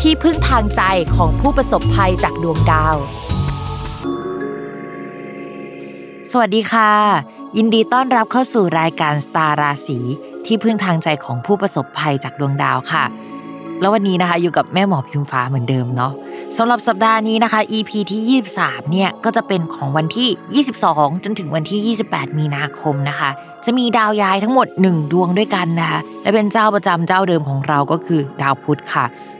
ที่พึ่งทางใจของผู้ประสบภัยจากดวงดาว สวัสดีค่ะ ยินดีต้อนรับเข้าสู่รายการสตาราศีที่พึ่งทางใจของผู้ประสบภัยจากดวงดาวค่ะ แล้ววันนี้นะคะอยู่กับแม่หมอพิมฟ้าเหมือนเดิมเนาะสำหรับสัปดาห์นี้นะคะ EP ที่ 23 เนี่ยก็จะเป็นของวันที่ 22 จนถึงวันที่ 28 มีนาคมนะคะ จะมีดาวย้ายทั้งหมด 1 ดวงด้วยกันนะคะ และเป็นเจ้าประจำเจ้าเดิมของเราก็คือดาวพุธค่ะ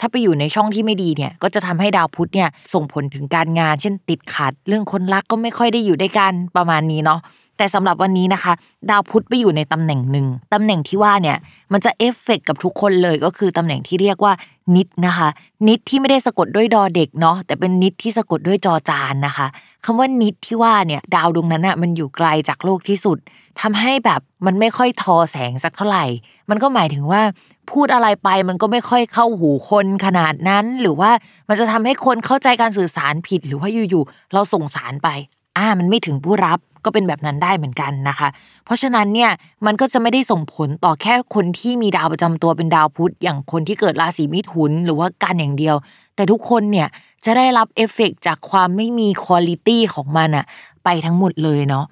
ถ้าไปอยู่ในช่องที่ไม่ดีเนี่ยก็จะทำให้ดาวพุธเนี่ยส่งผลถึงการงาน เช่นติดขัด เรื่องคนรักก็ไม่ค่อยได้อยู่ด้วยกันประมาณนี้เนาะ แต่สำหรับวันนี้นะคะ ดาวพุธไปอยู่ในตำแหน่งหนึ่งตำแหน่งที่ว่าเนี่ยมันจะเอฟเฟกกับทุกคนเลยก็คือตำแหน่งที่เรียกว่านิดนะคะ นิดที่ไม่ได้สะกดด้วยดอเด็กเนาะแต่เป็นนิดที่สะกดด้วยจอจานนะคะคำว่านิดที่ว่าเนี่ยดาวดวงนั้นอะมันอยู่ไกลจากโลกที่สุดทำให้แบบมันไม่ค่อยทอแสงสักเท่าไหร่ มันก็หมายถึงว่าพูดอะไรไปมันก็ไม่ค่อยเข้าหูคนขนาดนั้น หรือว่ามันจะทำให้คนเข้าใจการสื่อสารผิด หรือว่าอยู่ๆเราส่งสารไป อ่ามันไม่ถึงผู้รับ ก็เป็นแบบนั้นได้เหมือนกันนะคะ เพราะฉะนั้นเนี่ยมันก็จะไม่ได้ส่งผลต่อแค่คนที่มีดาวประจำตัวเป็นดาวพุธอย่างคนที่เกิดราศีมิถุนหรือว่ากันอย่างเดียว แต่ทุกคนเนี่ยจะได้รับเอฟเฟกจากความไม่มีคุณลิตี้ของมันอะไปทั้งหมดเลยเนาะ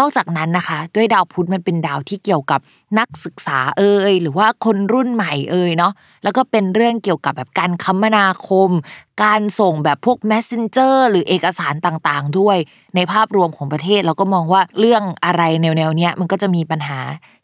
นอกจากนั้นนะคะ ด้วยดาวพุธมันเป็นดาวที่เกี่ยวกับนักศึกษาเอ่ยหรือว่าคนรุ่นใหม่เอ่ยเนาะแล้วก็เป็นเรื่องเกี่ยวกับแบบการคมนาคม การส่งแบบพวก messenger หรือเอกสารต่างๆ ด้วย ในภาพรวมของประเทศเราก็มองว่าเรื่องอะไรแนวๆเนี้ยมันก็จะมีปัญหา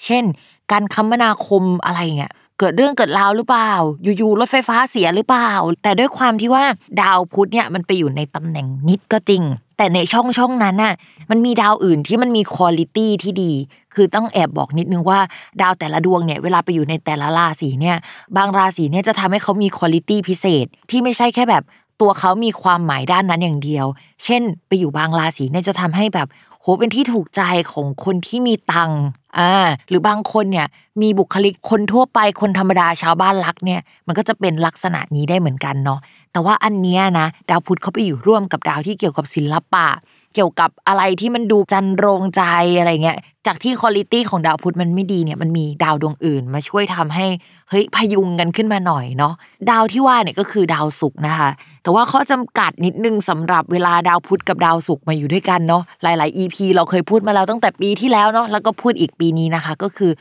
เช่น การคมนาคมอะไรเงี้ยเกิดเรื่องเกิดราวหรือเปล่า อยู่ๆรถไฟฟ้าเสียหรือเปล่า แต่ด้วยความที่ว่าดาวพุธเนี่ยมันไปอยู่ในตำแหน่งนิดก็จริง แต่ในช่องช่องนั้นน่ะมันมีดาวอื่นที่มันมีคุณลิตี้ที่ดี คือต้องแอบบอกนิดนึงว่าดาวแต่ละดวงเนี่ยเวลาไปอยู่ในแต่ละราศีเนี่ย บางราศีเนี่ยจะทำให้เขามีคุณลิตี้พิเศษ ที่ไม่ใช่แค่แบบตัวเขามีความหมายด้านนั้นอย่างเดียว เช่น ไปอยู่บางราศีเนี่ยจะทำให้แบบโหเป็นที่ถูกใจของคนที่มีตังค์อ่าหรือบางคนเนี่ยมีบุคลิกคนทั่วไปคนธรรมดาชาวบ้านรักเนี่ย มันก็จะเป็นลักษณะนี้ได้เหมือนกันเนาะ แต่ว่าอันเนี้ยนะดาวพุธเขาไปอยู่ร่วมกับดาวที่เกี่ยวกับศิลปะ เกี่ยวกับอะไรที่มันดูจันโรงใจอะไรเงี้ย จากที่คุณลิตี้ของดาวพุธมันไม่ดีเนี่ยมันมีดาวดวงอื่น มาช่วยทำให้เฮ้ยพยุงกันขึ้นมาหน่อยเนาะดาวที่ว่าเนี่ยก็คือดาวศุกร์นะคะ แต่ว่าข้อจำกัดนิดนึงสำหรับเวลาดาวพุธกับดาวศุกร์มาอยู่ด้วยกันเนาะหลาย ๆ EP เราเคยพูดมาแล้วตั้งแต่ปีที่แล้วเนาะแล้วก็พูดอีกปีนี้นะคะ ก็คือ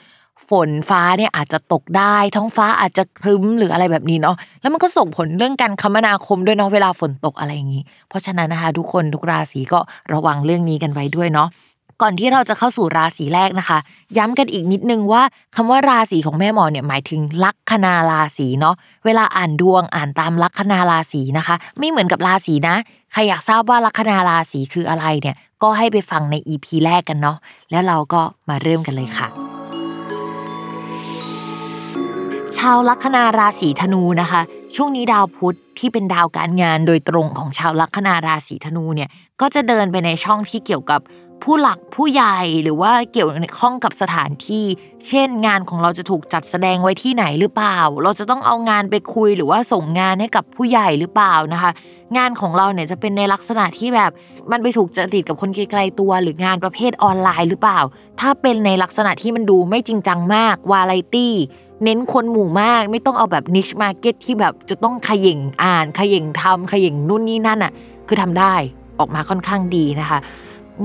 ฝนฟ้าเนี่ยอาจจะตกได้ ท้องฟ้าอาจจะครึ้มหรืออะไรแบบนี้เนาะแล้วมันก็ส่งผลเรื่องการคมนาคมด้วยเนาะเวลาฝนตกอะไรอย่างนี้ เพราะฉะนั้นนะคะ ทุกคนทุกราศีก็ระวังเรื่องนี้กันไว้ด้วยเนาะก่อนที่เราจะเข้าสู่ราศีแรกนะคะ ย้ำกันอีกนิดนึงว่าคำว่าราศีของแม่หมอเนี่ยหมายถึงลัคนาราศีเนาะเวลาอ่านดวงอ่านตามลัคนาราศีนะคะ ไม่เหมือนกับราศีนะใครอยากทราบว่าลัคนาราศีคืออะไรเนี่ยก็ให้ไปฟังใน EP แรกกันเนาะแล้วเราก็มาเริ่มกันเลยค่ะ ชาวลัคนาราศีธนูนะคะ ช่วงนี้ดาวพุธที่เป็นดาวการงานโดยตรงของชาวลัคนาราศีธนูเนี่ยก็จะเดินไปในช่องที่เกี่ยวกับผู้หลักผู้ใหญ่หรือว่าเกี่ยวข้องกับสถานที่ เช่น งานของเราจะถูกจัดแสดงไว้ที่ไหนหรือเปล่า เราจะต้องเอางานไปคุยหรือว่าส่งงานให้กับผู้ใหญ่หรือเปล่านะคะ งานของเราเนี่ยจะเป็นในลักษณะที่แบบมันไปถูกจริตกับคนไกลๆตัว หรืองานประเภทออนไลน์หรือเปล่า ถ้าเป็นในลักษณะที่มันดูไม่จริงจังมากวาไรตี้ เน้นคนหมู่มาก ไม่ต้องเอาแบบ niche market ที่แบบจะต้องขย่งอ่านขย่งทำขย่งนู่นนี่นั่นอะ คือทำได้ออกมาค่อนข้างดีนะคะ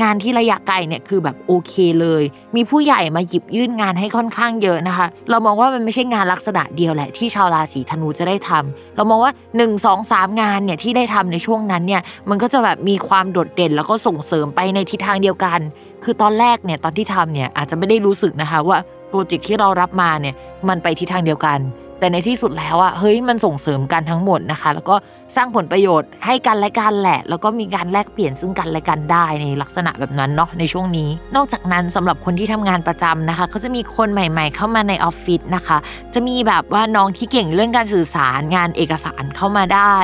งานที่ระยะไกลเนี่ยคือแบบโอเคเลย มีผู้ใหญ่มาหยิบยื่นงานให้ค่อนข้างเยอะนะคะ เรามองว่ามันไม่ใช่งานลักษณะเดียวแหละ ที่ชาวราศีธนูจะได้ทำเรามองว่า 1 2 3 งานเนี่ยที่ได้ทำในช่วงนั้นเนี่ยมันก็จะแบบมีความโดดเด่นแล้วก็ส่งเสริมไปในทิศทางเดียวกัน คือตอนแรกเนี่ยตอนที่ทำเนี่ยอาจจะไม่ได้รู้สึกนะคะว่า โปรเจกต์ที่เรารับมาเนี่ยมันไปทิศทางเดียวกัน แต่ในที่สุดแล้วอะเฮ้ยมันส่งเสริมกันทั้งหมดนะคะ แล้วก็สร้างผลประโยชน์ให้กันและกันแหละ แล้วก็มีการแลกเปลี่ยนซึ่งกันและกันได้ในลักษณะแบบนั้นเนาะในช่วงนี้ นอกจากนั้นสำหรับคนที่ทำงานประจำนะคะเขาจะมีคนใหม่ ๆ เข้ามาในออฟฟิศนะคะ จะมีแบบว่าน้องที่เก่งเรื่องการสื่อสารงานเอกสารเข้ามาได้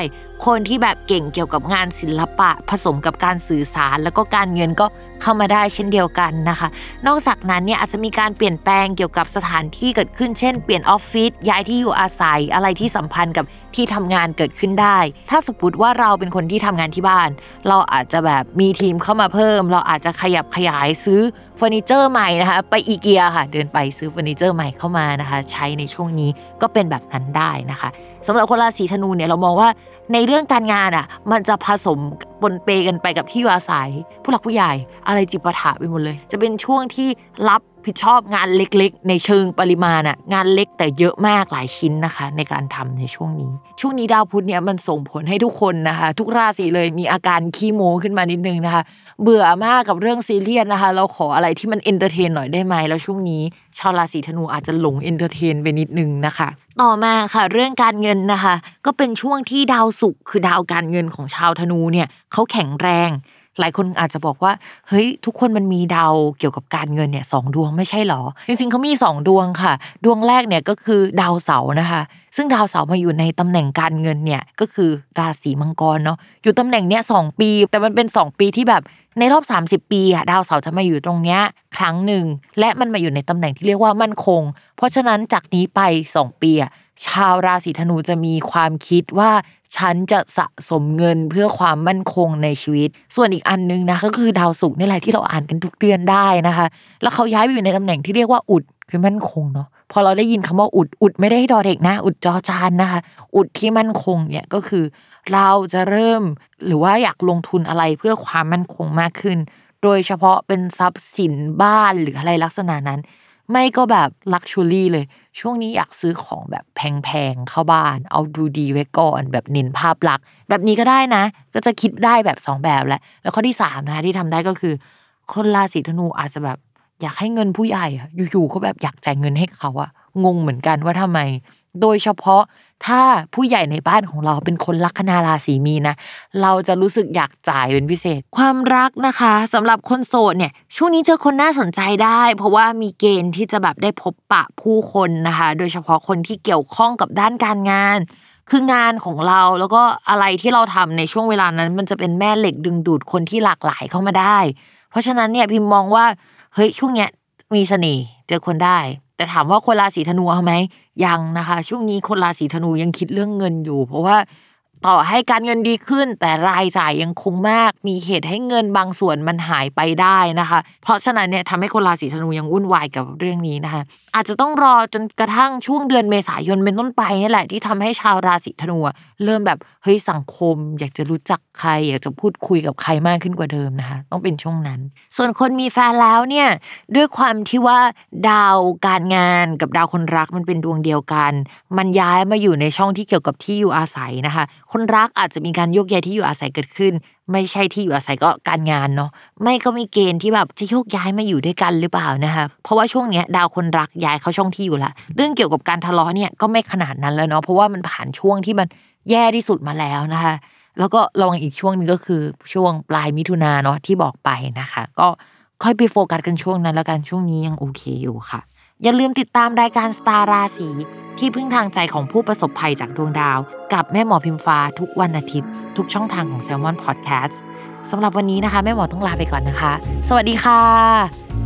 คนที่แบบเก่งเกี่ยวกับงานศิลปะ ผสมกับการสื่อสาร แล้วก็การเงินก็เข้ามาได้เช่นเดียวกันนะคะ นอกจากนั้นเนี่ยอาจจะมีการเปลี่ยนแปลงเกี่ยวกับสถานที่เกิดขึ้นเช่น เปลี่ยนออฟฟิศย้ายที่อยู่อาศัยอะไรที่สัมพันธ์กับที่ทำงานเกิดขึ้นได้ ถ้าสมมติว่าเราเป็นคนที่ทำงานที่บ้าน เราอาจจะแบบมีทีมเข้ามาเพิ่ม เราอาจจะขยับขยายซื้อเฟอร์นิเจอร์ใหม่นะคะ ไปอีเกียค่ะ เดินไปซื้อเฟอร์นิเจอร์ใหม่เข้ามานะคะ ใช้ในช่วงนี้ก็เป็นแบบนั้นได้นะคะสำหรับคนราศีธนูเนี่ยเรามองว่าในเรื่องการงานอะ มันจะผสมปนเปกันไปกับที่อยู่อาศัย ผู้หลักผู้ใหญ่อะไรจิปาถะไปหมดเลย จะเป็นช่วงที่รับ ผิดชอบงานเล็กๆ ในเชิงปริมาณอะงานเล็กแต่เยอะมากหลายชิ้นนะคะ ในการทำในช่วงนี้ ช่วงนี้ดาวพุธเนี่ยมันส่งผลให้ทุกคนนะคะ ทุกราศีเลยมีอาการขี้โมขึ้นมานิดนึงนะคะ เบื่อมากกับเรื่องซีเรียสนะคะ เราขออะไรที่มัน entertain หน่อยได้ไหมแล้วช่วงนี้ ชาวราศีธนูอาจจะหลง entertain ไปนิดนึงนะคะต่อมาค่ะเรื่องการเงินนะคะ ก็เป็นช่วงที่ดาวศุกร์คือดาวการเงินของชาวธนูเนี่ยเขาแข็งแรง หลายคนอาจจะบอกว่าเฮ้ยทุกคนมันมีดาวเกี่ยวกับการเงินเนี่ยสองดวงไม่ใช่หรอ จริงๆเขามีสองดวงค่ะ ดวงแรกเนี่ยก็คือดาวเสาร์นะคะ ซึ่งดาวเสาร์มาอยู่ในตำแหน่งการเงินเนี่ยก็คือราศีมังกรเนาะอยู่ตำแหน่งเนี้ยสองปี แต่มันเป็น 2 ปีที่แบบในรอบ 30 ปีอะดาวเสาร์จะมาอยู่ตรงเนี้ยครั้งหนึ่งและมันมาอยู่ในตำแหน่งที่เรียกว่ามั่นคง เพราะฉะนั้นจากนี้ไป 2 ปีอะชาวราศีธนูจะมีความคิดว่า ฉันจะสะสมเงินเพื่อความมั่นคงในชีวิต ส่วนอีกอันนึงนะก็คือดาวศุกร์นี่แหละที่เราอ่านกันทุกเดือนได้นะคะ แล้วเขาย้ายไปอยู่ในตำแหน่งที่เรียกว่าอุดคือมั่นคงเนาะพอเราได้ยินคำว่าอุดอุดไม่ได้ดอเด็กนะ อุดจอจานนะคะ อุดที่มั่นคงเนี่ยก็คือ เราจะเริ่มหรือว่าอยากลงทุนอะไรเพื่อความมั่นคงมากขึ้น โดยเฉพาะเป็นทรัพย์สินบ้านหรืออะไรลักษณะนั้น ไม่ก็แบบลักชัวรี่เลย ช่วงนี้อยากซื้อของแบบแพงๆเข้าบ้าน เอาดูดีไว้ก่อนแบบเน้นภาพลักษณ์แบบนี้ก็ได้นะ ก็จะคิดได้แบบสองแบบแหละแล้วข้อที่สามนะคะที่ทำได้ก็คือ คนราศีธนูอาจจะแบบอยากให้เงินผู้ใหญ่อะอยู่ๆเขาแบบอยากจ่ายเงินให้เขาอะงงเหมือนกันว่าทำไม โดยเฉพาะ ถ้าผู้ใหญ่ในบ้านของเราเป็นคนลัคนาราศีมีนะ เราจะรู้สึกอยากจ่ายเป็นพิเศษ ความรักนะคะสำหรับคนโสดเนี่ยช่วงนี้เจอคนน่าสนใจได้ เพราะว่ามีเกณฑ์ที่จะแบบได้พบปะผู้คนนะคะ โดยเฉพาะคนที่เกี่ยวข้องกับด้านการงาน คืองานของเราแล้วก็อะไรที่เราทำในช่วงเวลานั้น มันจะเป็นแม่เหล็กดึงดูดคนที่หลากหลายเข้ามาได้ เพราะฉะนั้นเนี่ยพิมมองว่าเฮ้ยช่วงเนี้ยมีเสน่ห์เจอคนได้ แต่ถามว่าคนราศีธนูเอาไหมยังนะคะ ช่วงนี้คนราศีธนูยังคิดเรื่องเงินอยู่ เพราะว่าต่อให้การเงินดีขึ้น แต่รายจ่ายยังคงมาก มีเหตุให้เงินบางส่วนมันหายไปได้นะคะ เพราะฉะนั้นเนี่ยทำให้คนราศีธนูยังวุ่นวายกับเรื่องนี้นะคะ อาจจะต้องรอจนกระทั่งช่วงเดือนเมษายนเป็นต้นไปนี่แหละที่ทำให้ชาวราศีธนู เริ่มแบบเฮ้ยสังคม อยากจะรู้จักใคร อยากจะพูดคุยกับใครมากขึ้นกว่าเดิมนะคะ ต้องเป็นช่วงนั้น ส่วนคนมีแฟนแล้วเนี่ยด้วยความที่ว่าดาวการงานกับดาวคนรักมันเป็นดวงเดียวกัน มันย้ายมาอยู่ในช่องที่เกี่ยวกับที่อยู่อาศัยนะคะ คนรักอาจจะมีการโยกย้ายที่อยู่อาศัยเกิดขึ้น ไม่ใช่ที่อยู่อาศัยก็การงานเนาะไม่ก็มีเกณฑ์ที่แบบจะโยกย้ายมาอยู่ด้วยกันหรือเปล่านะคะเพราะว่าช่วงเนี้ยดาวคนรักย้ายเข้าช่องที่อยู่ละเรื่องเกี่ยวกับการทะเลาะเนี่ยก็ไม่ขนาดนั้นแล้วเนาะเพราะว่ามันผ่านช่วงที่มัน แย่ที่สุดมาแล้วนะคะ แล้วก็ระวังอีกช่วงนึงก็คือช่วงปลายมิถุนาเนาะที่บอกไปนะคะ ก็ค่อยไปโฟกัสกันช่วงนั้นแล้วกันช่วงนี้ยังโอเคอยู่ค่ะ อย่าลืมติดตามรายการสตาร์ราศีที่พึ่งทางใจของผู้ประสบภัยจากดวงดาว กับแม่หมอพิมฟ้าทุกวันอาทิตย์ ทุกช่องทางของ s ซ l m o n Podcast สำหรับวันนี้นะคะ แม่หมอต้องลาไปก่อนนะคะ สวัสดีค่ะ